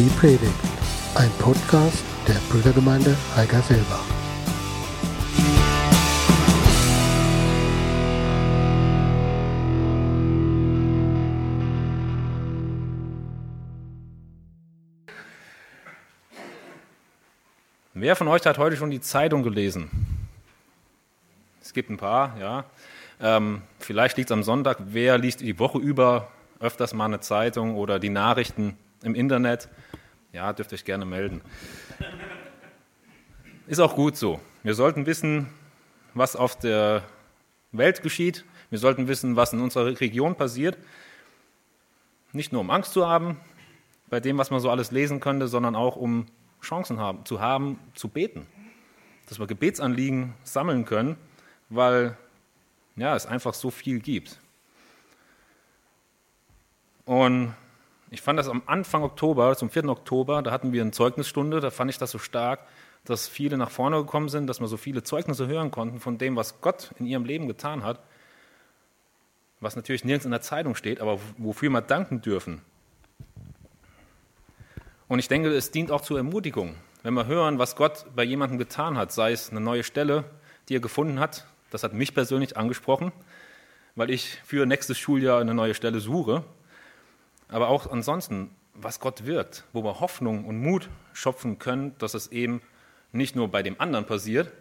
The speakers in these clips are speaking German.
Die Predigt, ein Podcast der Brüdergemeinde Heigerselbach. Wer von euch hat heute schon die Zeitung gelesen? Es gibt ein paar, ja. Ähm, vielleicht liegt es am Sonntag. Wer liest die Woche über öfters mal eine Zeitung oder die Nachrichten im Internet? Ja, dürft euch gerne melden. Ist auch gut so. Wir sollten wissen, was auf der Welt geschieht. Wir sollten wissen, was in unserer Region passiert. Nicht nur um Angst zu haben bei dem, was man so alles lesen könnte, sondern auch um Chancen haben, zu haben, zu beten. Dass wir Gebetsanliegen sammeln können, weil ja, es einfach so viel gibt. Und ich fand das am Anfang Oktober, zum 4. Oktober, da hatten wir eine Zeugnisstunde, da fand ich das so stark, dass viele nach vorne gekommen sind, dass wir so viele Zeugnisse hören konnten von dem, was Gott in ihrem Leben getan hat, was natürlich nirgends in der Zeitung steht, aber wofür wir danken dürfen. Und ich denke, es dient auch zur Ermutigung, wenn wir hören, was Gott bei jemandem getan hat, sei es eine neue Stelle, die er gefunden hat. Das hat mich persönlich angesprochen, weil ich für nächstes Schuljahr eine neue Stelle suche. Aber auch ansonsten, was Gott wirkt, wo wir Hoffnung und Mut schöpfen können, dass es eben nicht nur bei dem anderen passiert,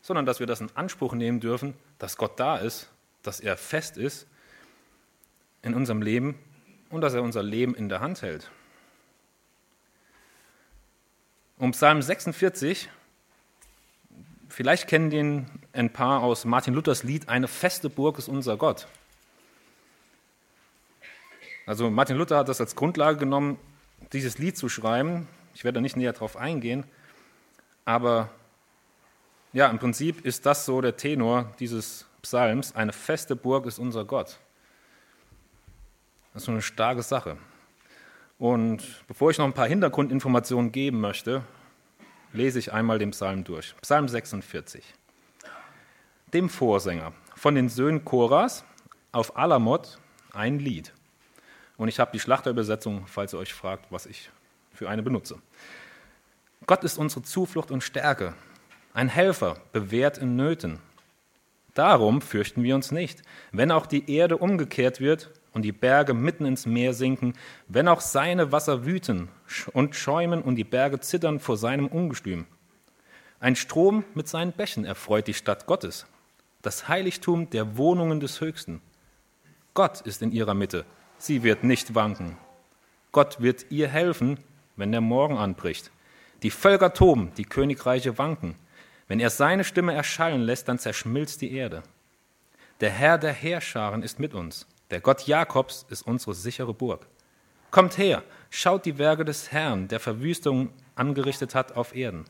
sondern dass wir das in Anspruch nehmen dürfen, dass Gott da ist, dass er fest ist in unserem Leben und dass er unser Leben in der Hand hält. Um Psalm 46, vielleicht kennen den ein paar aus Martin Luthers Lied Eine feste Burg ist unser Gott. Also Martin Luther hat das als Grundlage genommen, dieses Lied zu schreiben. Ich werde da nicht näher drauf eingehen, aber ja, im Prinzip ist das so der Tenor dieses Psalms. Eine feste Burg ist unser Gott. Das ist so eine starke Sache. Und bevor ich noch ein paar Hintergrundinformationen geben möchte, lese ich einmal den Psalm durch. Psalm 46. Dem Vorsänger von den Söhnen Choras auf Alamot ein Lied. Und ich habe die Schlachterübersetzung, falls ihr euch fragt, was ich für eine benutze. Gott ist unsere Zuflucht und Stärke, ein Helfer, bewährt in Nöten. Darum fürchten wir uns nicht, wenn auch die Erde umgekehrt wird und die Berge mitten ins Meer sinken, wenn auch seine Wasser wüten und schäumen und die Berge zittern vor seinem Ungestüm. Ein Strom mit seinen Bächen erfreut die Stadt Gottes, das Heiligtum der Wohnungen des Höchsten. Gott ist in ihrer Mitte, sie wird nicht wanken. Gott wird ihr helfen, wenn der Morgen anbricht. Die Völker toben, die Königreiche wanken. Wenn er seine Stimme erschallen lässt, dann zerschmilzt die Erde. Der Herr der Heerscharen ist mit uns. Der Gott Jakobs ist unsere sichere Burg. Kommt her, schaut die Werke des Herrn, der Verwüstung angerichtet hat auf Erden.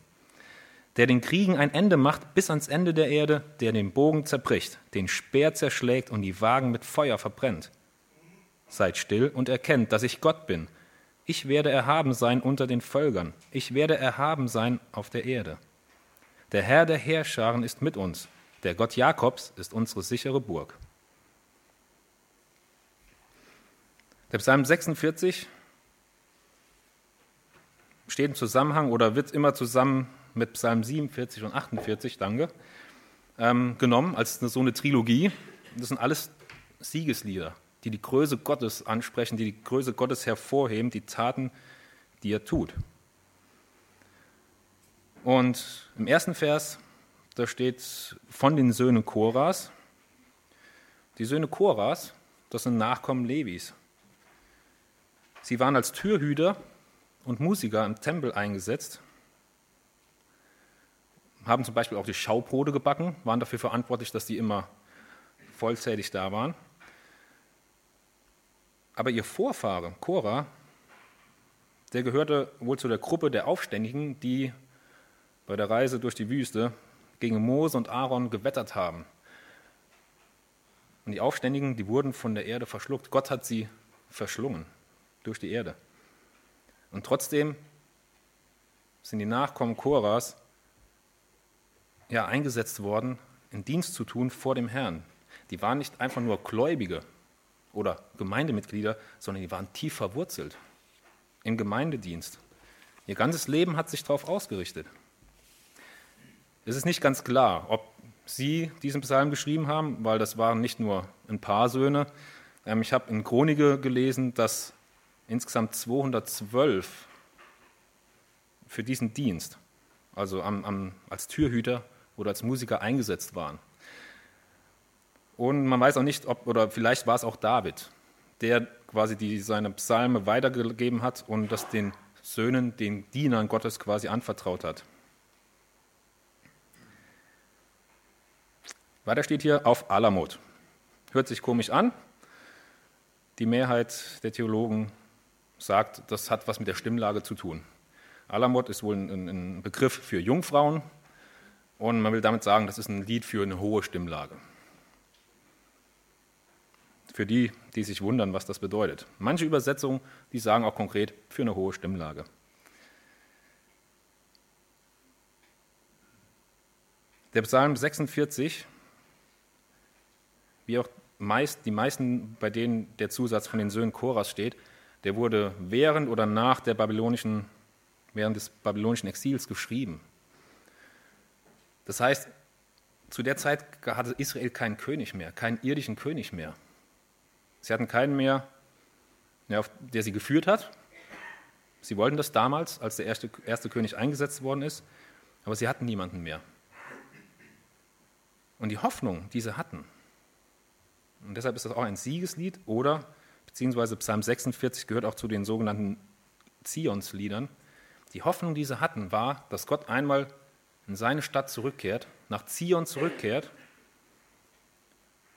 Der den Kriegen ein Ende macht bis ans Ende der Erde, der den Bogen zerbricht, den Speer zerschlägt und die Wagen mit Feuer verbrennt. Seid still und erkennt, dass ich Gott bin. Ich werde erhaben sein unter den Völkern. Ich werde erhaben sein auf der Erde. Der Herr der Heerscharen ist mit uns. Der Gott Jakobs ist unsere sichere Burg. Der Psalm 46 steht im Zusammenhang oder wird immer zusammen mit Psalm 47 und 48, danke, ähm, genommen als so eine Trilogie. Das sind alles Siegeslieder, die die Größe Gottes ansprechen, die die Größe Gottes hervorheben, die Taten, die er tut. Und im ersten Vers, da steht von den Söhnen Koras. Die Söhne Koras, das sind Nachkommen Levis. Sie waren als Türhüter und Musiker im Tempel eingesetzt, haben zum Beispiel auch die Schaubrote gebacken, waren dafür verantwortlich, dass die immer vollzählig da waren. Aber ihr Vorfahre, Korah, der gehörte wohl zu der Gruppe der Aufständigen, die bei der Reise durch die Wüste gegen Mose und Aaron gewettert haben. Und die Aufständigen, die wurden von der Erde verschluckt. Gott hat sie verschlungen durch die Erde. Und trotzdem sind die Nachkommen Koras ja eingesetzt worden, in Dienst zu tun vor dem Herrn. Die waren nicht einfach nur Gläubige oder Gemeindemitglieder, sondern die waren tief verwurzelt im Gemeindedienst. Ihr ganzes Leben hat sich darauf ausgerichtet. Es ist nicht ganz klar, ob sie diesen Psalm geschrieben haben, weil das waren nicht nur ein paar Söhne. Ähm, ich habe in Chronike gelesen, dass insgesamt 212 für diesen Dienst, also am, am, als Türhüter oder als Musiker eingesetzt waren. Und man weiß auch nicht, ob, oder vielleicht war es auch David, der quasi die, seine Psalme weitergegeben hat und das den Söhnen, den Dienern Gottes quasi anvertraut hat. Weiter steht hier auf Alamot. Hört sich komisch an. Die Mehrheit der Theologen sagt, das hat was mit der Stimmlage zu tun. Alamot ist wohl ein, ein Begriff für Jungfrauen und man will damit sagen, das ist ein Lied für eine hohe Stimmlage. Für die, die sich wundern, was das bedeutet. Manche Übersetzungen, die sagen auch konkret für eine hohe Stimmlage. Der Psalm 46, wie auch meist, die meisten, bei denen der Zusatz von den Söhnen Choras steht, der wurde während oder nach der babylonischen, während des babylonischen Exils geschrieben. Das heißt, zu der Zeit hatte Israel keinen König mehr, keinen irdischen König mehr. Sie hatten keinen mehr, der sie geführt hat. Sie wollten das damals, als der erste, erste König eingesetzt worden ist, aber sie hatten niemanden mehr. Und die Hoffnung, die sie hatten, und deshalb ist das auch ein Siegeslied oder beziehungsweise Psalm 46 gehört auch zu den sogenannten Zionsliedern. Die Hoffnung, die sie hatten, war, dass Gott einmal in seine Stadt zurückkehrt, nach Zion zurückkehrt.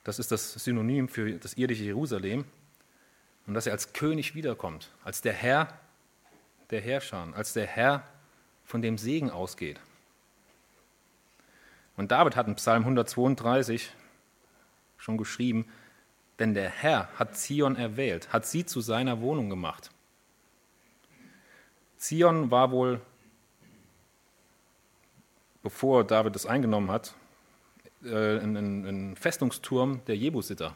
Das ist das Synonym für das irdische Jerusalem. Und dass er als König wiederkommt, als der Herr der Herrscher, als der Herr, von dem Segen ausgeht. Und David hat in Psalm 132 schon geschrieben, denn der Herr hat Zion erwählt, hat sie zu seiner Wohnung gemacht. Zion war wohl bevor David es eingenommen hat, äh, ein, ein Festungsturm der Jebusiter,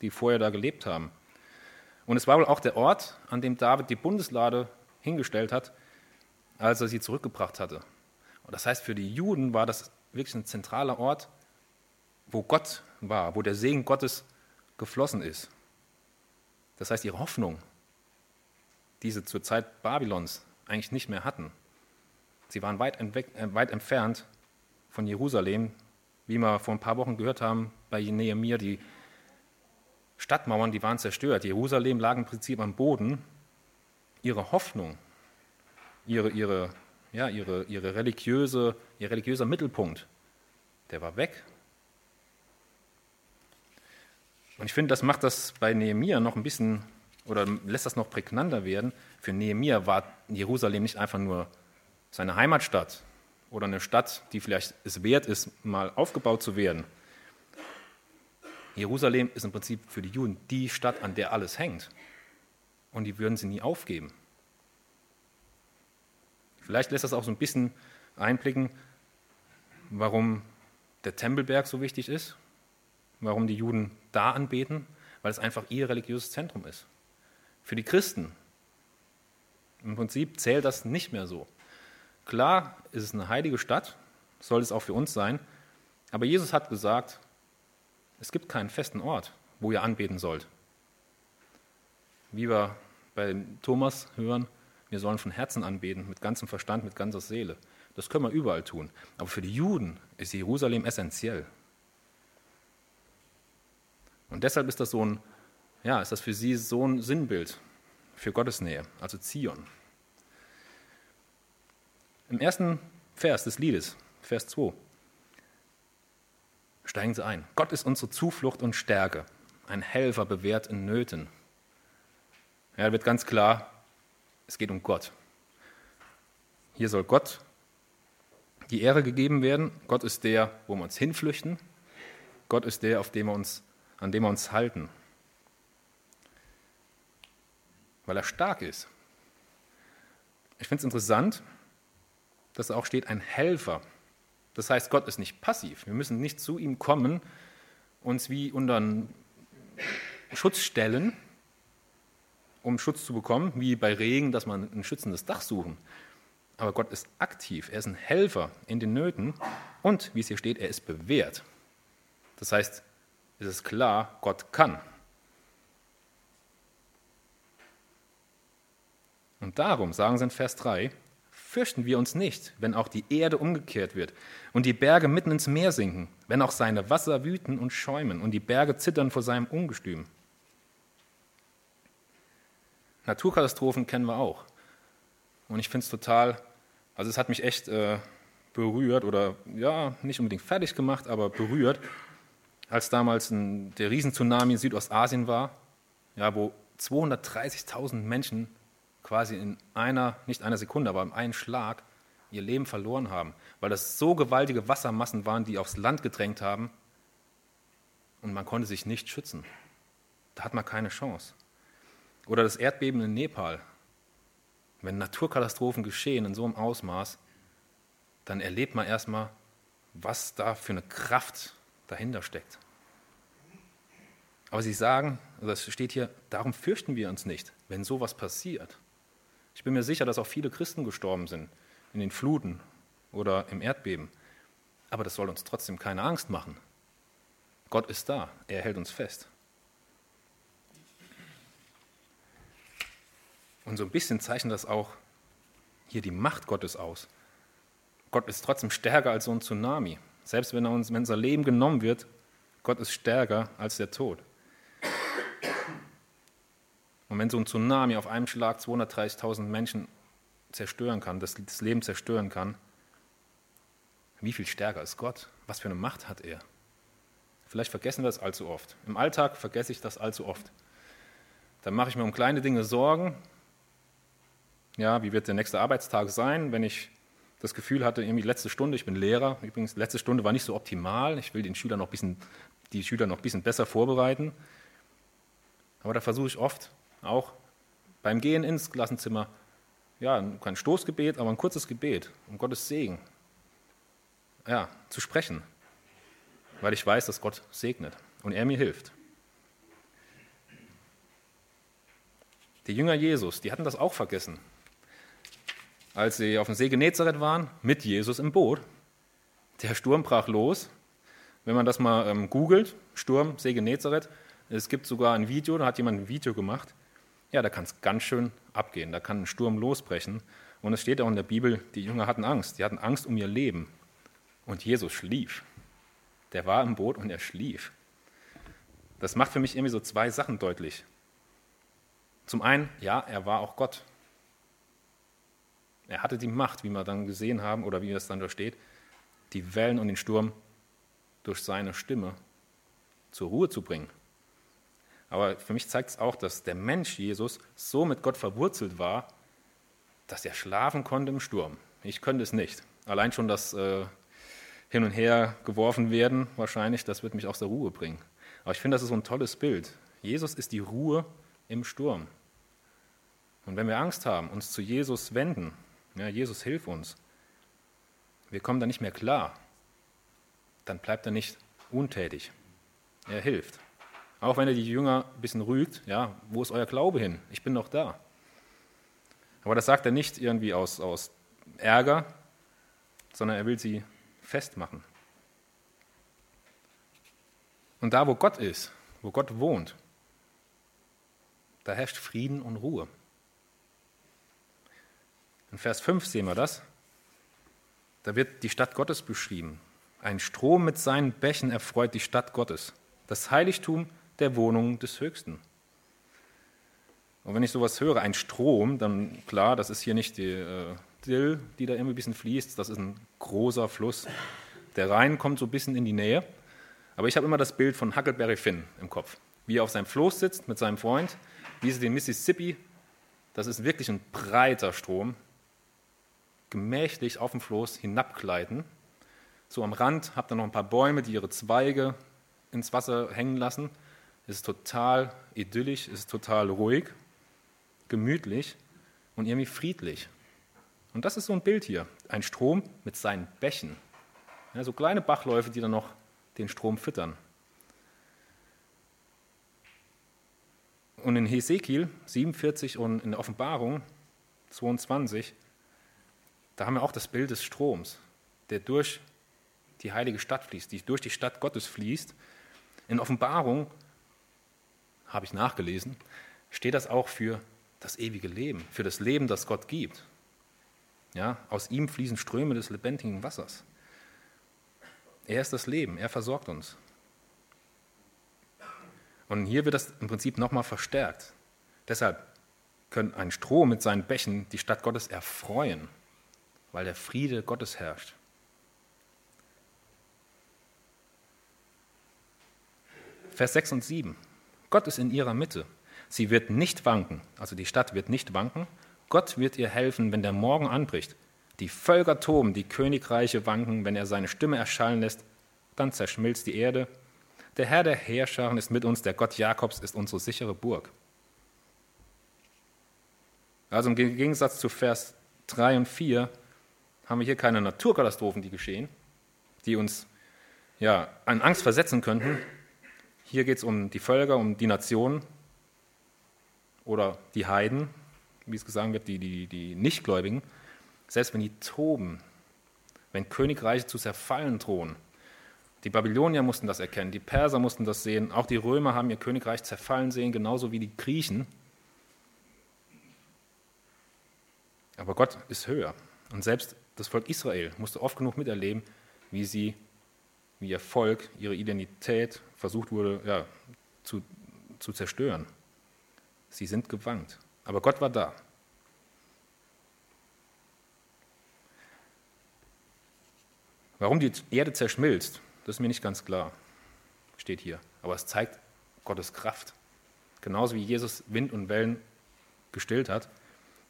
die vorher da gelebt haben. Und es war wohl auch der Ort, an dem David die Bundeslade hingestellt hat, als er sie zurückgebracht hatte. Und das heißt, für die Juden war das wirklich ein zentraler Ort, wo Gott war, wo der Segen Gottes geflossen ist. Das heißt, ihre Hoffnung, die sie zur Zeit Babylons eigentlich nicht mehr hatten, Sie waren weit, äh, weit entfernt von Jerusalem, wie wir vor ein paar Wochen gehört haben bei Nehemiah, die Stadtmauern, die waren zerstört. Jerusalem lag im Prinzip am Boden. Ihre Hoffnung, ihre, ihre, ja, ihre, ihre religiöse, ihr religiöser Mittelpunkt, der war weg. Und ich finde, das macht das bei Nehemiah noch ein bisschen, oder lässt das noch prägnanter werden. Für Nehemiah war Jerusalem nicht einfach nur seine Heimatstadt oder eine Stadt, die vielleicht es wert ist, mal aufgebaut zu werden. Jerusalem ist im Prinzip für die Juden die Stadt, an der alles hängt. Und die würden sie nie aufgeben. Vielleicht lässt das auch so ein bisschen einblicken, warum der Tempelberg so wichtig ist, warum die Juden da anbeten, weil es einfach ihr religiöses Zentrum ist. Für die Christen im Prinzip zählt das nicht mehr so. Klar ist es eine heilige Stadt, soll es auch für uns sein, aber Jesus hat gesagt, es gibt keinen festen Ort, wo ihr anbeten sollt. Wie wir bei Thomas hören, wir sollen von Herzen anbeten, mit ganzem Verstand, mit ganzer Seele. Das können wir überall tun. Aber für die Juden ist Jerusalem essentiell. Und deshalb ist das so ein, ja, ist das für sie so ein Sinnbild für Gottes Nähe, also Zion. Im ersten Vers des Liedes, Vers 2, steigen sie ein. Gott ist unsere Zuflucht und Stärke, ein Helfer bewährt in Nöten. Ja, da wird ganz klar, es geht um Gott. Hier soll Gott die Ehre gegeben werden. Gott ist der, wo wir uns hinflüchten. Gott ist der, auf dem wir uns, an dem wir uns halten. Weil er stark ist. Ich finde es interessant, dass auch steht ein Helfer. Das heißt, Gott ist nicht passiv. Wir müssen nicht zu ihm kommen, uns wie unter einen Schutz stellen, um Schutz zu bekommen, wie bei Regen, dass man ein schützendes Dach suchen. Aber Gott ist aktiv, er ist ein Helfer in den Nöten und, wie es hier steht, er ist bewährt. Das heißt, es ist klar, Gott kann. Und darum sagen sie in Vers 3, fürchten wir uns nicht, wenn auch die Erde umgekehrt wird und die Berge mitten ins Meer sinken, wenn auch seine Wasser wüten und schäumen und die Berge zittern vor seinem Ungestüm. Naturkatastrophen kennen wir auch. Und ich finde es total, also es hat mich echt äh, berührt oder ja, nicht unbedingt fertig gemacht, aber berührt, als damals ein, der Riesentsunami in Südostasien war, ja, wo 230.000 Menschen quasi in einer, nicht einer Sekunde, aber in einem Schlag ihr Leben verloren haben, weil das so gewaltige Wassermassen waren, die aufs Land gedrängt haben und man konnte sich nicht schützen. Da hat man keine Chance. Oder das Erdbeben in Nepal. Wenn Naturkatastrophen geschehen in so einem Ausmaß, dann erlebt man erstmal, was da für eine Kraft dahinter steckt. Aber sie sagen, das steht hier, darum fürchten wir uns nicht, wenn sowas passiert. Ich bin mir sicher, dass auch viele Christen gestorben sind in den Fluten oder im Erdbeben. Aber das soll uns trotzdem keine Angst machen. Gott ist da, er hält uns fest. Und so ein bisschen zeichnet das auch hier die Macht Gottes aus. Gott ist trotzdem stärker als so ein Tsunami. Selbst wenn, uns, wenn unser Leben genommen wird, Gott ist stärker als der Tod. Wenn so ein Tsunami auf einem Schlag 230.000 Menschen zerstören kann, das, das Leben zerstören kann, wie viel stärker ist Gott? Was für eine Macht hat er? Vielleicht vergessen wir das allzu oft. Im Alltag vergesse ich das allzu oft. Dann mache ich mir um kleine Dinge Sorgen. Ja, wie wird der nächste Arbeitstag sein, wenn ich das Gefühl hatte, irgendwie letzte Stunde, ich bin Lehrer, übrigens, letzte Stunde war nicht so optimal, ich will den Schüler noch bisschen, die Schüler noch ein bisschen besser vorbereiten. Aber da versuche ich oft, auch beim Gehen ins Klassenzimmer, ja, kein Stoßgebet, aber ein kurzes Gebet um Gottes Segen ja, zu sprechen, weil ich weiß, dass Gott segnet und er mir hilft. Die Jünger Jesus, die hatten das auch vergessen. Als sie auf dem See Genezareth waren, mit Jesus im Boot, der Sturm brach los. Wenn man das mal ähm, googelt, Sturm, See Genezareth, es gibt sogar ein Video, da hat jemand ein Video gemacht, ja, da kann es ganz schön abgehen, da kann ein Sturm losbrechen. Und es steht auch in der Bibel, die Jünger hatten Angst, die hatten Angst um ihr Leben. Und Jesus schlief. Der war im Boot und er schlief. Das macht für mich irgendwie so zwei Sachen deutlich. Zum einen, ja, er war auch Gott. Er hatte die Macht, wie wir dann gesehen haben, oder wie es dann da steht, die Wellen und den Sturm durch seine Stimme zur Ruhe zu bringen. Aber für mich zeigt es auch, dass der Mensch Jesus so mit Gott verwurzelt war, dass er schlafen konnte im Sturm. Ich könnte es nicht. Allein schon das äh, Hin und Her geworfen werden, wahrscheinlich, das wird mich aus der Ruhe bringen. Aber ich finde, das ist so ein tolles Bild. Jesus ist die Ruhe im Sturm. Und wenn wir Angst haben, uns zu Jesus wenden, ja, Jesus hilf uns, wir kommen da nicht mehr klar, dann bleibt er nicht untätig. Er hilft. Auch wenn er die Jünger ein bisschen rügt, ja, wo ist euer Glaube hin? Ich bin noch da. Aber das sagt er nicht irgendwie aus, aus Ärger, sondern er will sie festmachen. Und da, wo Gott ist, wo Gott wohnt, da herrscht Frieden und Ruhe. In Vers 5 sehen wir das. Da wird die Stadt Gottes beschrieben. Ein Strom mit seinen Bächen erfreut die Stadt Gottes. Das Heiligtum der Wohnung des Höchsten. Und wenn ich sowas höre, ein Strom, dann klar, das ist hier nicht die äh, Dill, die da irgendwie ein bisschen fließt, das ist ein großer Fluss. Der Rhein kommt so ein bisschen in die Nähe. Aber ich habe immer das Bild von Huckleberry Finn im Kopf. Wie er auf seinem Floß sitzt mit seinem Freund, wie sie den Mississippi, das ist wirklich ein breiter Strom, gemächlich auf dem Floß hinabgleiten. So am Rand habt ihr noch ein paar Bäume, die ihre Zweige ins Wasser hängen lassen. Ist total idyllisch, ist total ruhig, gemütlich und irgendwie friedlich. Und das ist so ein Bild hier. Ein Strom mit seinen Bächen. Ja, so kleine Bachläufe, die dann noch den Strom füttern. Und in Hesekiel 47 und in der Offenbarung 22, da haben wir auch das Bild des Stroms, der durch die heilige Stadt fließt, die durch die Stadt Gottes fließt. In Offenbarung, habe ich nachgelesen, steht das auch für das ewige Leben, für das Leben, das Gott gibt. Ja, aus ihm fließen Ströme des lebendigen Wassers. Er ist das Leben, er versorgt uns. Und hier wird das im Prinzip nochmal verstärkt. Deshalb können ein Strom mit seinen Bächen die Stadt Gottes erfreuen, weil der Friede Gottes herrscht. Vers 6 und 7. Gott ist in ihrer Mitte. Sie wird nicht wanken, also die Stadt wird nicht wanken. Gott wird ihr helfen, wenn der Morgen anbricht. Die Völker toben, die Königreiche wanken, wenn er seine Stimme erschallen lässt, dann zerschmilzt die Erde. Der Herr der Heerscharen ist mit uns, der Gott Jakobs ist unsere sichere Burg. Also im Gegensatz zu Vers 3 und 4 haben wir hier keine Naturkatastrophen, die geschehen, die uns ja, an Angst versetzen könnten. Hier geht es um die Völker, um die Nationen, oder die Heiden, wie es gesagt wird, die, die, die Nichtgläubigen, selbst wenn die toben, wenn Königreiche zu zerfallen drohen, die Babylonier mussten das erkennen, die Perser mussten das sehen, auch die Römer haben ihr Königreich zerfallen sehen, genauso wie die Griechen. Aber Gott ist höher. Und selbst das Volk Israel musste oft genug miterleben, wie sie, wie ihr Volk, ihre Identität versucht wurde ja, zu, zu zerstören. Sie sind gewankt. Aber Gott war da. Warum die Erde zerschmilzt, das ist mir nicht ganz klar, steht hier. Aber es zeigt Gottes Kraft. Genauso wie Jesus Wind und Wellen gestillt hat,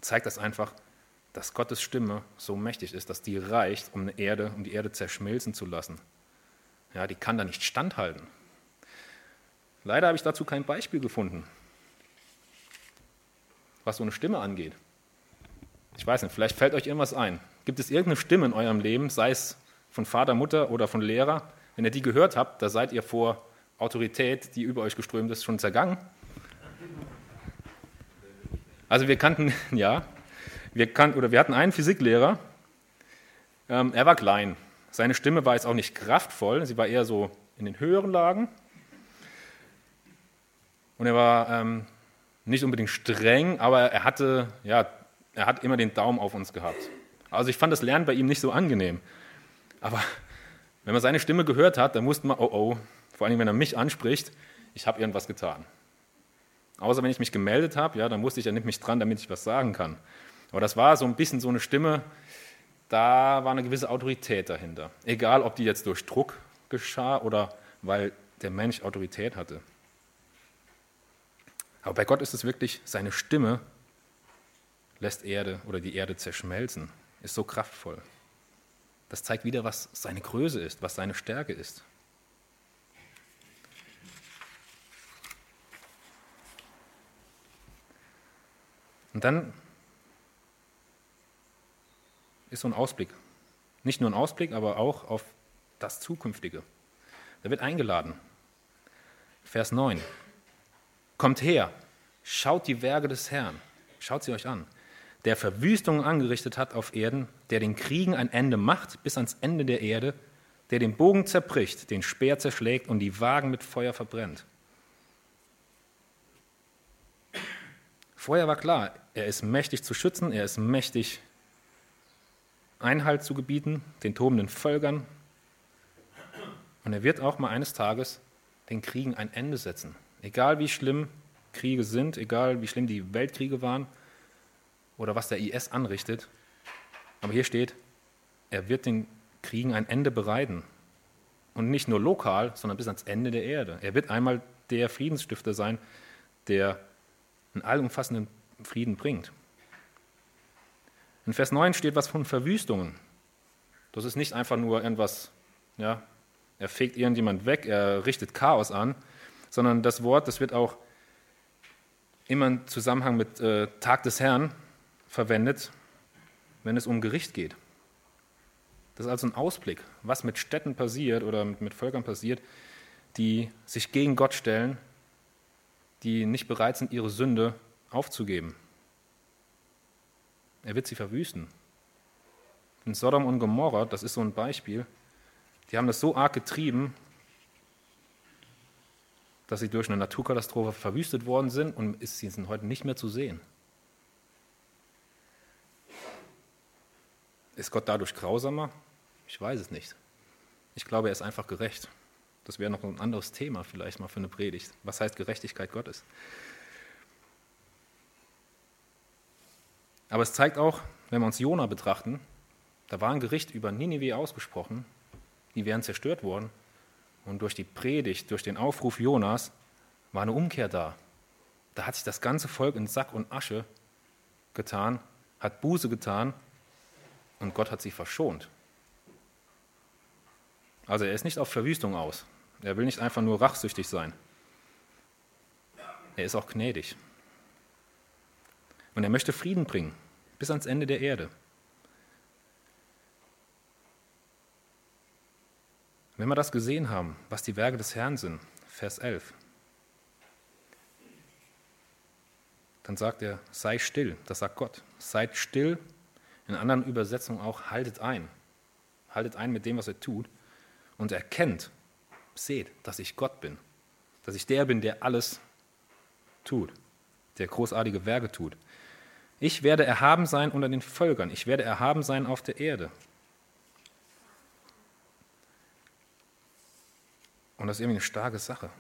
zeigt das einfach, dass Gottes Stimme so mächtig ist, dass die reicht, um eine Erde, um die Erde zerschmelzen zu lassen. Ja, die kann da nicht standhalten. Leider habe ich dazu kein Beispiel gefunden was so eine Stimme angeht. Ich weiß nicht, vielleicht fällt euch irgendwas ein. Gibt es irgendeine Stimme in eurem Leben, sei es von Vater, Mutter oder von Lehrer? Wenn ihr die gehört habt, da seid ihr vor Autorität, die über euch geströmt ist, schon zergangen. Also wir kannten, ja, wir kannten, oder wir hatten einen Physiklehrer, ähm, er war klein. Seine Stimme war jetzt auch nicht kraftvoll, sie war eher so in den höheren Lagen. Und er war ähm, nicht unbedingt streng, aber er hatte, ja, er hat immer den Daumen auf uns gehabt. Also ich fand das Lernen bei ihm nicht so angenehm. Aber wenn man seine Stimme gehört hat, dann wusste man, oh oh, vor allem wenn er mich anspricht, ich habe irgendwas getan. Außer wenn ich mich gemeldet habe, ja, dann wusste ich, er nimmt mich dran, damit ich was sagen kann. Aber das war so ein bisschen so eine Stimme, da war eine gewisse Autorität dahinter. Egal, ob die jetzt durch Druck geschah oder weil der Mensch Autorität hatte. Aber bei Gott ist es wirklich, seine Stimme lässt Erde oder die Erde zerschmelzen, ist so kraftvoll. Das zeigt wieder, was seine Größe ist, was seine Stärke ist. Und dann ist so ein Ausblick. Nicht nur ein Ausblick, aber auch auf das Zukünftige. Da wird eingeladen. Vers 9. Kommt her, schaut die Werke des Herrn, schaut sie euch an, der Verwüstungen angerichtet hat auf Erden, der den Kriegen ein Ende macht bis ans Ende der Erde, der den Bogen zerbricht, den Speer zerschlägt und die Wagen mit Feuer verbrennt. Vorher war klar, er ist mächtig zu schützen, er ist mächtig Einhalt zu gebieten, den tobenden Völkern. Und er wird auch mal eines Tages den Kriegen ein Ende setzen. Egal wie schlimm Kriege sind, egal wie schlimm die Weltkriege waren oder was der IS anrichtet. Aber hier steht, er wird den Kriegen ein Ende bereiten. Und nicht nur lokal, sondern bis ans Ende der Erde. Er wird einmal der Friedensstifter sein, der einen allumfassenden Frieden bringt. In Vers 9 steht was von Verwüstungen. Das ist nicht einfach nur irgendwas, ja, er fegt irgendjemand weg, er richtet Chaos an, sondern das Wort, das wird auch immer im Zusammenhang mit äh, Tag des Herrn verwendet, wenn es um Gericht geht. Das ist also ein Ausblick, was mit Städten passiert oder mit, mit Völkern passiert, die sich gegen Gott stellen, die nicht bereit sind, ihre Sünde aufzugeben. Er wird sie verwüsten. in Sodom und Gomorra, das ist so ein Beispiel, die haben das so arg getrieben, dass sie durch eine Naturkatastrophe verwüstet worden sind und sie sind heute nicht mehr zu sehen. Ist Gott dadurch grausamer? Ich weiß es nicht. Ich glaube, er ist einfach gerecht. Das wäre noch ein anderes Thema vielleicht mal für eine Predigt. Was heißt Gerechtigkeit Gottes? Aber es zeigt auch, wenn wir uns Jona betrachten, da war ein Gericht über Ninive ausgesprochen, die wären zerstört worden. Und durch die Predigt, durch den Aufruf Jonas war eine Umkehr da. Da hat sich das ganze Volk in Sack und Asche getan, hat Buße getan und Gott hat sie verschont. Also er ist nicht auf Verwüstung aus. Er will nicht einfach nur rachsüchtig sein. Er ist auch gnädig. Und er möchte Frieden bringen, bis ans Ende der Erde. Wenn wir das gesehen haben, was die Werke des Herrn sind, Vers 11, dann sagt er, sei still, das sagt Gott. Seid still, in anderen Übersetzungen auch, haltet ein. Haltet ein mit dem, was er tut und erkennt, seht, dass ich Gott bin, dass ich der bin, der alles tut, der großartige Werke tut. Ich werde erhaben sein unter den Völkern, ich werde erhaben sein auf der Erde. Und das ist irgendwie eine starke Sache.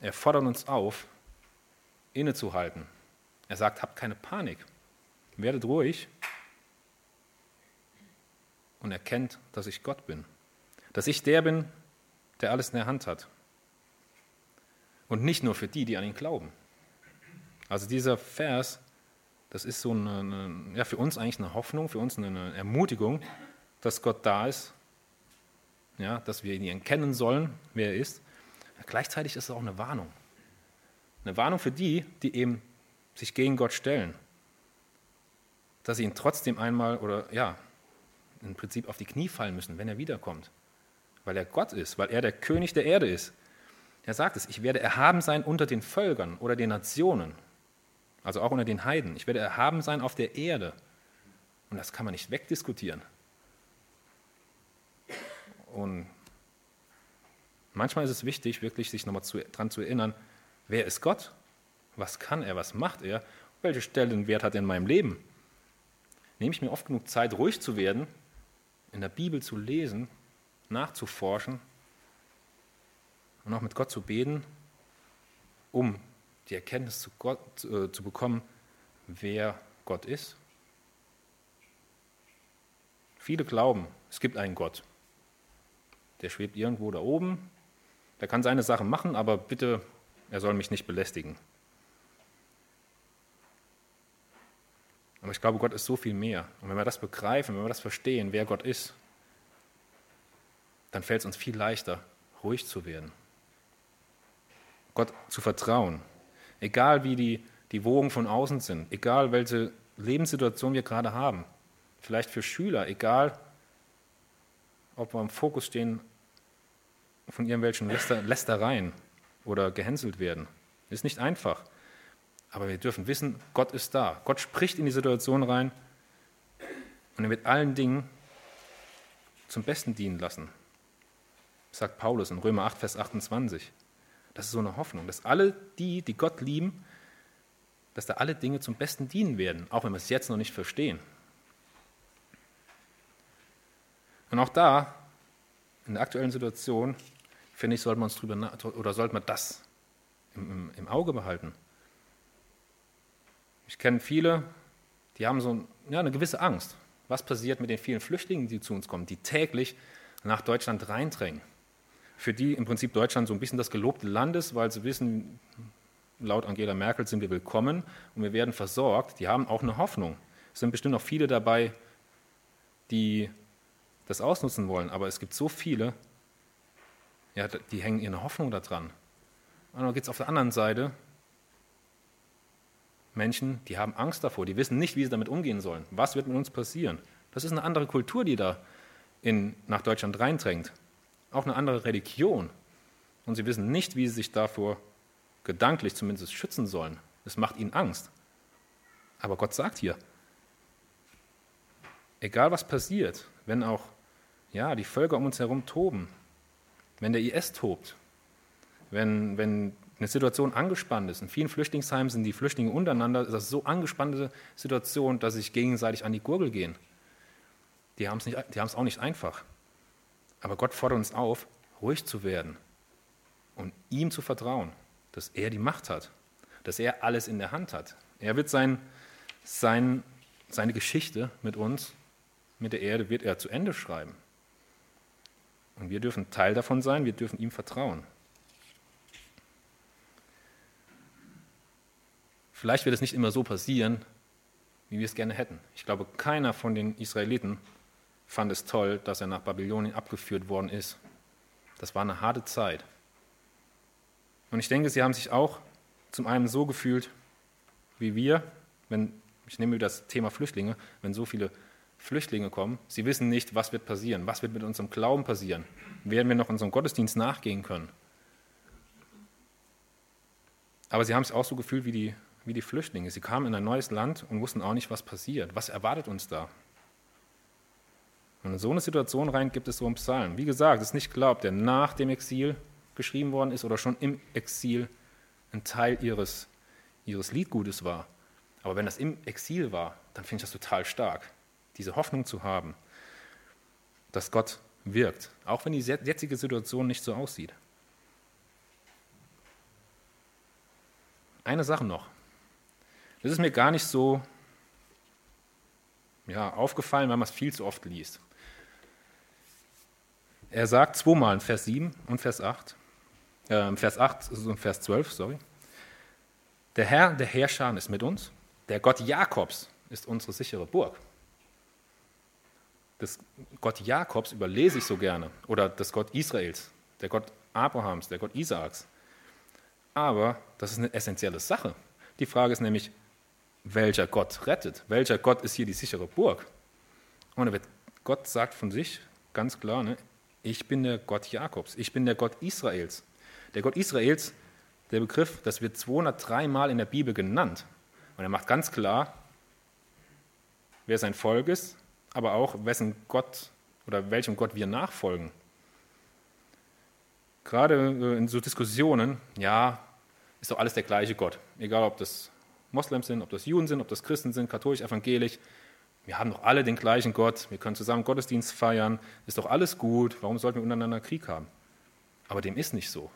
Er fordert uns auf, innezuhalten. Er sagt, habt keine Panik, werdet ruhig und erkennt, dass ich Gott bin. Dass ich der bin, der alles in der Hand hat. Und nicht nur für die, die an ihn glauben. Also dieser Vers, das ist so eine, eine, ja, für uns eigentlich eine Hoffnung, für uns eine Ermutigung, dass Gott da ist ja, dass wir ihn erkennen sollen, wer er ist. Gleichzeitig ist es auch eine Warnung. Eine Warnung für die, die eben sich gegen Gott stellen. Dass sie ihn trotzdem einmal oder ja, im Prinzip auf die Knie fallen müssen, wenn er wiederkommt. Weil er Gott ist, weil er der König der Erde ist. Er sagt es, ich werde erhaben sein unter den Völkern oder den Nationen, also auch unter den Heiden. Ich werde erhaben sein auf der Erde. Und das kann man nicht wegdiskutieren. Und manchmal ist es wichtig, wirklich sich nochmal daran zu erinnern, wer ist Gott? Was kann er? Was macht er? Welche Stellenwert hat er in meinem Leben? Nehme ich mir oft genug Zeit, ruhig zu werden, in der Bibel zu lesen, nachzuforschen und auch mit Gott zu beten, um die Erkenntnis zu, Gott, äh, zu bekommen, wer Gott ist? Viele glauben, es gibt einen Gott der schwebt irgendwo da oben, der kann seine Sachen machen, aber bitte, er soll mich nicht belästigen. Aber ich glaube, Gott ist so viel mehr. Und wenn wir das begreifen, wenn wir das verstehen, wer Gott ist, dann fällt es uns viel leichter, ruhig zu werden. Gott zu vertrauen. Egal wie die, die Wogen von außen sind, egal welche Lebenssituation wir gerade haben. Vielleicht für Schüler, egal ob wir im Fokus stehen von irgendwelchen Läster, Lästereien oder gehänselt werden. Ist nicht einfach. Aber wir dürfen wissen, Gott ist da. Gott spricht in die Situation rein und er wird allen Dingen zum Besten dienen lassen. Sagt Paulus in Römer 8, Vers 28. Das ist so eine Hoffnung, dass alle die, die Gott lieben, dass da alle Dinge zum Besten dienen werden, auch wenn wir es jetzt noch nicht verstehen. Und auch da, in der aktuellen Situation, finde ich, sollte man uns drüber oder sollte man das im, im, im Auge behalten. Ich kenne viele, die haben so ja, eine gewisse Angst. Was passiert mit den vielen Flüchtlingen, die zu uns kommen, die täglich nach Deutschland reindrängen? Für die im Prinzip Deutschland so ein bisschen das gelobte Land ist, weil sie wissen, laut Angela Merkel sind wir willkommen und wir werden versorgt. Die haben auch eine Hoffnung. Es sind bestimmt auch viele dabei, die das ausnutzen wollen, aber es gibt so viele, ja, die hängen ihre Hoffnung daran. Und dann gibt es auf der anderen Seite Menschen, die haben Angst davor, die wissen nicht, wie sie damit umgehen sollen. Was wird mit uns passieren? Das ist eine andere Kultur, die da in, nach Deutschland reindrängt. Auch eine andere Religion. Und sie wissen nicht, wie sie sich davor gedanklich zumindest schützen sollen. Es macht ihnen Angst. Aber Gott sagt hier, egal was passiert, wenn auch ja, die Völker um uns herum toben, wenn der IS tobt, wenn, wenn eine Situation angespannt ist. In vielen Flüchtlingsheimen sind die Flüchtlinge untereinander, ist das so angespannte Situation, dass sie sich gegenseitig an die Gurgel gehen. Die haben es auch nicht einfach. Aber Gott fordert uns auf, ruhig zu werden und ihm zu vertrauen, dass er die Macht hat, dass er alles in der Hand hat. Er wird sein, sein, seine Geschichte mit uns, mit der Erde, wird er zu Ende schreiben. Und wir dürfen Teil davon sein, wir dürfen ihm vertrauen. Vielleicht wird es nicht immer so passieren, wie wir es gerne hätten. Ich glaube, keiner von den Israeliten fand es toll, dass er nach Babylonien abgeführt worden ist. Das war eine harte Zeit. Und ich denke, sie haben sich auch zum einen so gefühlt wie wir, wenn, ich nehme das Thema Flüchtlinge, wenn so viele Flüchtlinge kommen, sie wissen nicht, was wird passieren, was wird mit unserem Glauben passieren, werden wir noch unserem Gottesdienst nachgehen können. Aber sie haben es auch so gefühlt wie die wie die Flüchtlinge. Sie kamen in ein neues Land und wussten auch nicht, was passiert. Was erwartet uns da? Und in so eine Situation rein gibt es so einen Psalm. Wie gesagt, es ist nicht klar, ob der nach dem Exil geschrieben worden ist oder schon im Exil ein Teil ihres, ihres Liedgutes war. Aber wenn das im Exil war, dann finde ich das total stark, diese Hoffnung zu haben, dass Gott wirkt, auch wenn die jetzige Situation nicht so aussieht. Eine Sache noch. Das ist mir gar nicht so ja, aufgefallen, weil man es viel zu oft liest. Er sagt zweimal in Vers 7 und Vers 8, äh, Vers 8 und Vers 12, sorry. Der Herr der Herrscher ist mit uns, der Gott Jakobs ist unsere sichere Burg. Das Gott Jakobs überlese ich so gerne, oder das Gott Israels, der Gott Abrahams, der Gott Isaaks. Aber das ist eine essentielle Sache. Die Frage ist nämlich, welcher Gott rettet, welcher Gott ist hier die sichere Burg. Und Gott sagt von sich ganz klar, ne, ich bin der Gott Jakobs, ich bin der Gott Israels. Der Gott Israels, der Begriff, das wird 203 Mal in der Bibel genannt. Und er macht ganz klar, wer sein Volk ist, aber auch wessen Gott oder welchem Gott wir nachfolgen. Gerade äh, in so Diskussionen, ja, ist doch alles der gleiche Gott. Egal, ob das Moslems sind, ob das Juden sind, ob das Christen sind, katholisch, evangelisch. Wir haben doch alle den gleichen Gott, wir können zusammen Gottesdienst feiern, ist doch alles gut, warum sollten wir untereinander Krieg haben? Aber dem ist nicht so.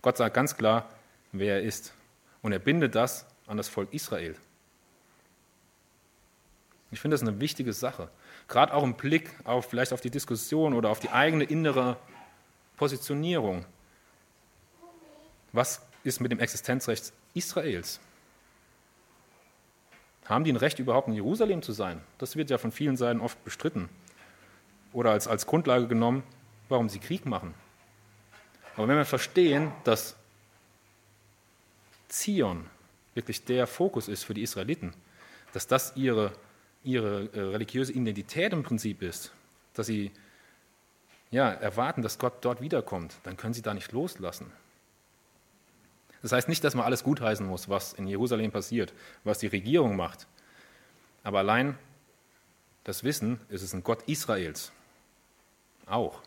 Gott sagt ganz klar, wer er ist. Und er bindet das an das Volk Israel. Ich finde das eine wichtige Sache. Gerade auch im Blick auf vielleicht auf die Diskussion oder auf die eigene innere Positionierung. Was ist mit dem Existenzrecht Israels? Haben die ein Recht, überhaupt in Jerusalem zu sein? Das wird ja von vielen Seiten oft bestritten oder als, als Grundlage genommen, warum sie Krieg machen. Aber wenn wir verstehen, dass Zion wirklich der Fokus ist für die Israeliten, dass das ihre, ihre äh, religiöse Identität im Prinzip ist, dass sie ja, erwarten, dass Gott dort wiederkommt, dann können sie da nicht loslassen. Das heißt nicht, dass man alles gutheißen muss, was in Jerusalem passiert, was die Regierung macht. Aber allein das Wissen, es ist ein Gott Israels. Auch.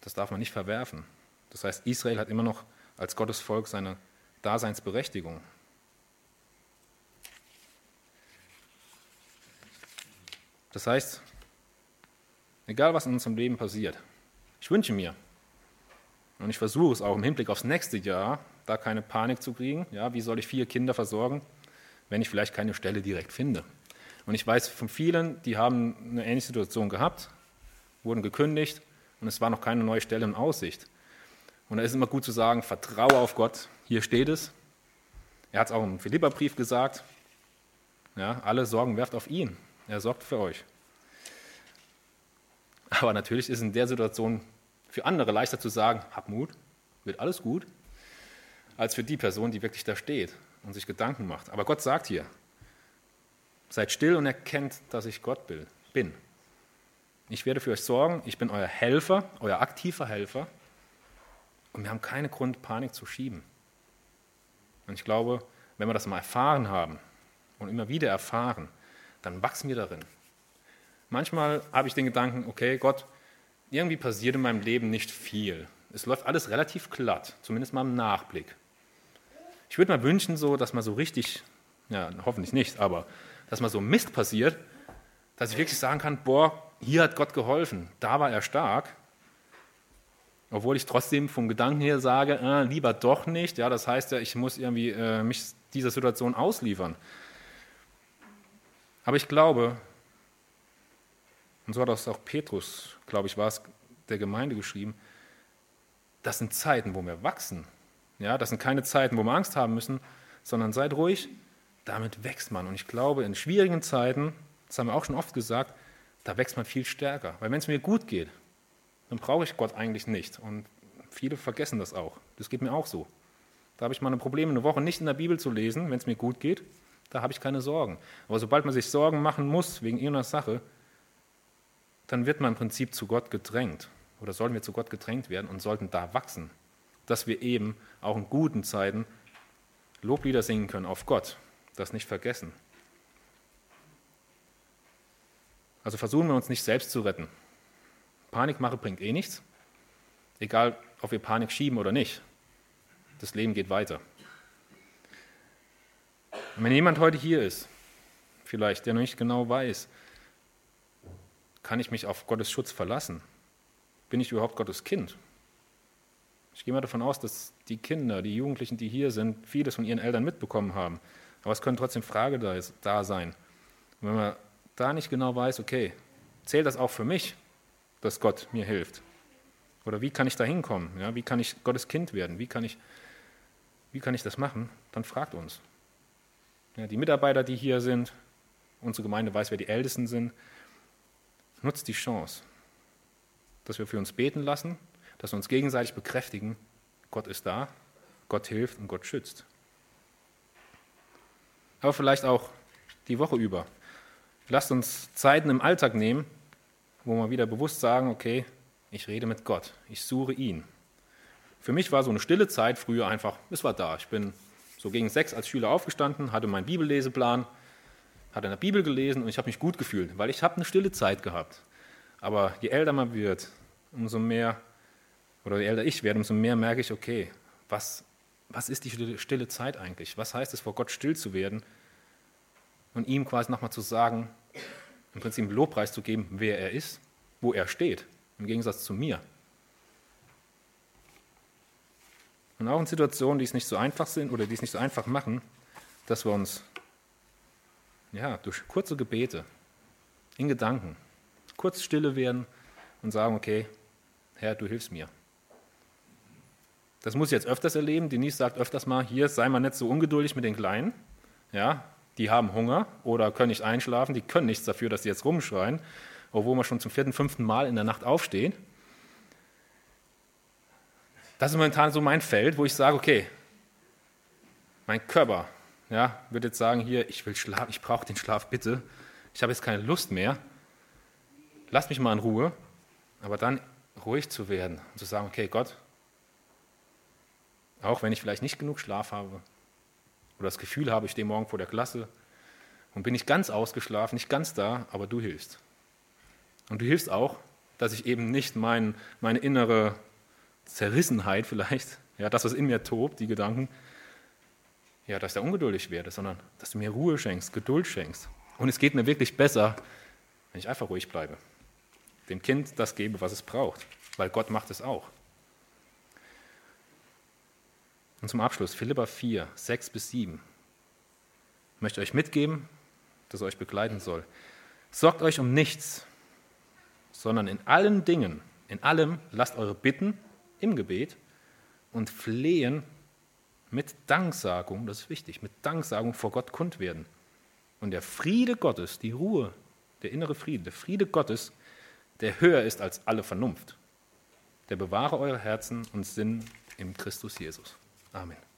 Das darf man nicht verwerfen. Das heißt, Israel hat immer noch als Gottes Volk seine Daseinsberechtigung. Das heißt, egal was in unserem Leben passiert, ich wünsche mir, und ich versuche es auch im Hinblick aufs nächste Jahr, da keine Panik zu kriegen. Ja, wie soll ich vier Kinder versorgen, wenn ich vielleicht keine Stelle direkt finde? Und ich weiß von vielen, die haben eine ähnliche Situation gehabt, wurden gekündigt und es war noch keine neue Stelle in Aussicht. Und da ist immer gut zu sagen, vertraue auf Gott, hier steht es. Er hat es auch im Philipperbrief gesagt, ja, alle Sorgen werft auf ihn, er sorgt für euch. Aber natürlich ist in der Situation für andere leichter zu sagen, hab Mut, wird alles gut, als für die Person, die wirklich da steht und sich Gedanken macht. Aber Gott sagt hier, seid still und erkennt, dass ich Gott bin. Ich werde für euch sorgen, ich bin euer Helfer, euer aktiver Helfer und wir haben keinen Grund, Panik zu schieben. Und ich glaube, wenn wir das mal erfahren haben und immer wieder erfahren, dann wachsen wir darin. manchmal habe ich den Gedanken, okay, Gott, irgendwie passiert in meinem Leben nicht viel. Es läuft alles relativ glatt, zumindest mal im Nachblick. Ich würde mal wünschen, so, dass mal so richtig, ja, hoffentlich nicht, aber dass mal so Mist passiert, dass ich wirklich sagen kann, boah, hier hat Gott geholfen, da war er stark. Obwohl ich trotzdem vom Gedanken her sage, äh, lieber doch nicht. Ja, das heißt ja, ich muss irgendwie äh, mich dieser Situation ausliefern. Aber ich glaube, und so hat das auch Petrus, glaube ich, war es der Gemeinde geschrieben, das sind Zeiten, wo wir wachsen. Ja, das sind keine Zeiten, wo wir Angst haben müssen, sondern seid ruhig, damit wächst man. Und ich glaube, in schwierigen Zeiten, das haben wir auch schon oft gesagt, da wächst man viel stärker. Weil wenn es mir gut geht, dann brauche ich Gott eigentlich nicht. Und viele vergessen das auch. Das geht mir auch so. Da habe ich mal ein Problem, eine Woche nicht in der Bibel zu lesen, wenn es mir gut geht. Da habe ich keine Sorgen. Aber sobald man sich Sorgen machen muss wegen irgendeiner Sache, dann wird man im Prinzip zu Gott gedrängt. Oder sollten wir zu Gott gedrängt werden und sollten da wachsen. Dass wir eben auch in guten Zeiten Loblieder singen können auf Gott. Das nicht vergessen. Also versuchen wir uns nicht selbst zu retten. Panikmache bringt eh nichts. Egal, ob wir Panik schieben oder nicht. Das Leben geht weiter. Und wenn jemand heute hier ist, vielleicht, der noch nicht genau weiß, kann ich mich auf Gottes Schutz verlassen? Bin ich überhaupt Gottes Kind? Ich gehe mal davon aus, dass die Kinder, die Jugendlichen, die hier sind, vieles von ihren Eltern mitbekommen haben. Aber es können trotzdem Fragen da sein. Und wenn man da nicht genau weiß, okay, zählt das auch für mich, dass Gott mir hilft? Oder wie kann ich da hinkommen? Ja, wie kann ich Gottes Kind werden? Wie kann ich, wie kann ich das machen? Dann fragt uns. Ja, die Mitarbeiter, die hier sind, unsere Gemeinde weiß, wer die Ältesten sind, nutzt die Chance, dass wir für uns beten lassen, dass wir uns gegenseitig bekräftigen, Gott ist da, Gott hilft und Gott schützt. Aber vielleicht auch die Woche über. Lasst uns Zeiten im Alltag nehmen, wo wir wieder bewusst sagen, okay, ich rede mit Gott, ich suche ihn. Für mich war so eine stille Zeit früher einfach, es war da. Ich bin so gegen sechs als Schüler aufgestanden, hatte meinen Bibelleseplan, hatte in der Bibel gelesen und ich habe mich gut gefühlt, weil ich habe eine stille Zeit gehabt. Aber je älter man wird, umso mehr, oder je älter ich werde, umso mehr merke ich, okay, was, was ist die stille Zeit eigentlich? Was heißt es, vor Gott still zu werden und ihm quasi nochmal zu sagen, im Prinzip einen Lobpreis zu geben, wer er ist, wo er steht, im Gegensatz zu mir. Und auch in Situationen, die es nicht so einfach sind oder die es nicht so einfach machen, dass wir uns ja, durch kurze Gebete in Gedanken kurz stille werden und sagen, okay, Herr, du hilfst mir. Das muss ich jetzt öfters erleben. Denise sagt öfters mal, hier sei mal nicht so ungeduldig mit den Kleinen. Ja, die haben Hunger oder können nicht einschlafen, die können nichts dafür, dass sie jetzt rumschreien, obwohl wir schon zum vierten, fünften Mal in der Nacht aufstehen. Das ist momentan so mein Feld, wo ich sage, okay, mein Körper ja, wird jetzt sagen, hier, ich will schlafen, ich brauche den Schlaf bitte, ich habe jetzt keine Lust mehr, lass mich mal in Ruhe, aber dann ruhig zu werden und zu sagen, okay, Gott, auch wenn ich vielleicht nicht genug Schlaf habe oder das Gefühl habe, ich stehe morgen vor der Klasse und bin nicht ganz ausgeschlafen, nicht ganz da, aber du hilfst. Und du hilfst auch, dass ich eben nicht mein, meine innere Zerrissenheit vielleicht, ja, das, was in mir tobt, die Gedanken, ja, dass ich da ungeduldig werde, sondern dass du mir Ruhe schenkst, Geduld schenkst. Und es geht mir wirklich besser, wenn ich einfach ruhig bleibe. Dem Kind das gebe, was es braucht, weil Gott macht es auch. Und zum Abschluss, Philippa 4, 6 bis 7. Ich möchte euch mitgeben, das euch begleiten soll. Sorgt euch um nichts, sondern in allen Dingen, in allem lasst eure Bitten im Gebet und Flehen mit Danksagung, das ist wichtig, mit Danksagung vor Gott kund werden. Und der Friede Gottes, die Ruhe, der innere Friede, der Friede Gottes, der höher ist als alle Vernunft, der bewahre eure Herzen und Sinn im Christus Jesus. 아멘.